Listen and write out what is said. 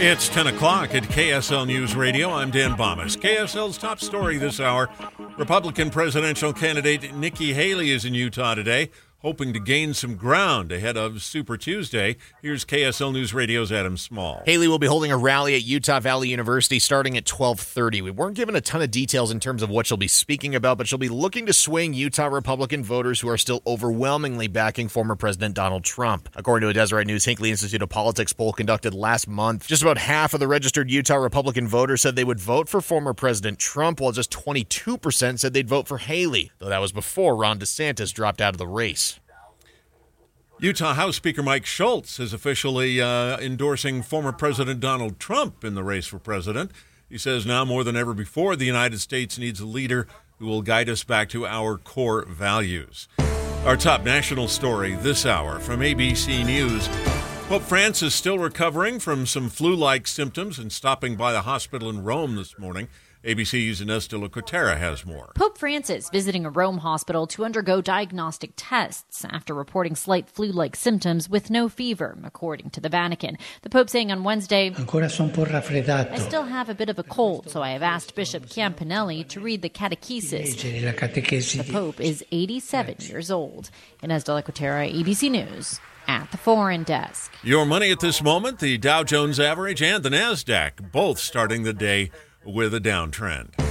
It's 10 o'clock at KSL News Radio. I'm Dan Bammes. KSL's top story this hour Republican presidential candidate Nikki Haley is in Utah today hoping to gain some ground ahead of Super Tuesday. Here's KSL News Radio's Adam Small. Haley will be holding a rally at Utah Valley University starting at 12:30. We weren't given a ton of details in terms of what she'll be speaking about, but she'll be looking to swing Utah Republican voters who are still overwhelmingly backing former President Donald Trump. According to a Deseret News Hinckley Institute of Politics poll conducted last month, just about half of the registered Utah Republican voters said they would vote for former President Trump, while just 22% said they'd vote for Haley, though that was before Ron DeSantis dropped out of the race. Utah House Speaker Mike Schultz is officially uh, endorsing former President Donald Trump in the race for president. He says now more than ever before, the United States needs a leader who will guide us back to our core values. Our top national story this hour from ABC News. Pope Francis is still recovering from some flu like symptoms and stopping by the hospital in Rome this morning. ABC's Ines de la Cuetara has more. Pope Francis visiting a Rome hospital to undergo diagnostic tests after reporting slight flu like symptoms with no fever, according to the Vatican. The Pope saying on Wednesday, I still have a bit of a cold, so I have asked Bishop Campanelli to read the catechesis. The Pope is 87 years old. Ines de la Cuetara, ABC News at the foreign desk. Your money at this moment, the Dow Jones average and the NASDAQ, both starting the day with a downtrend.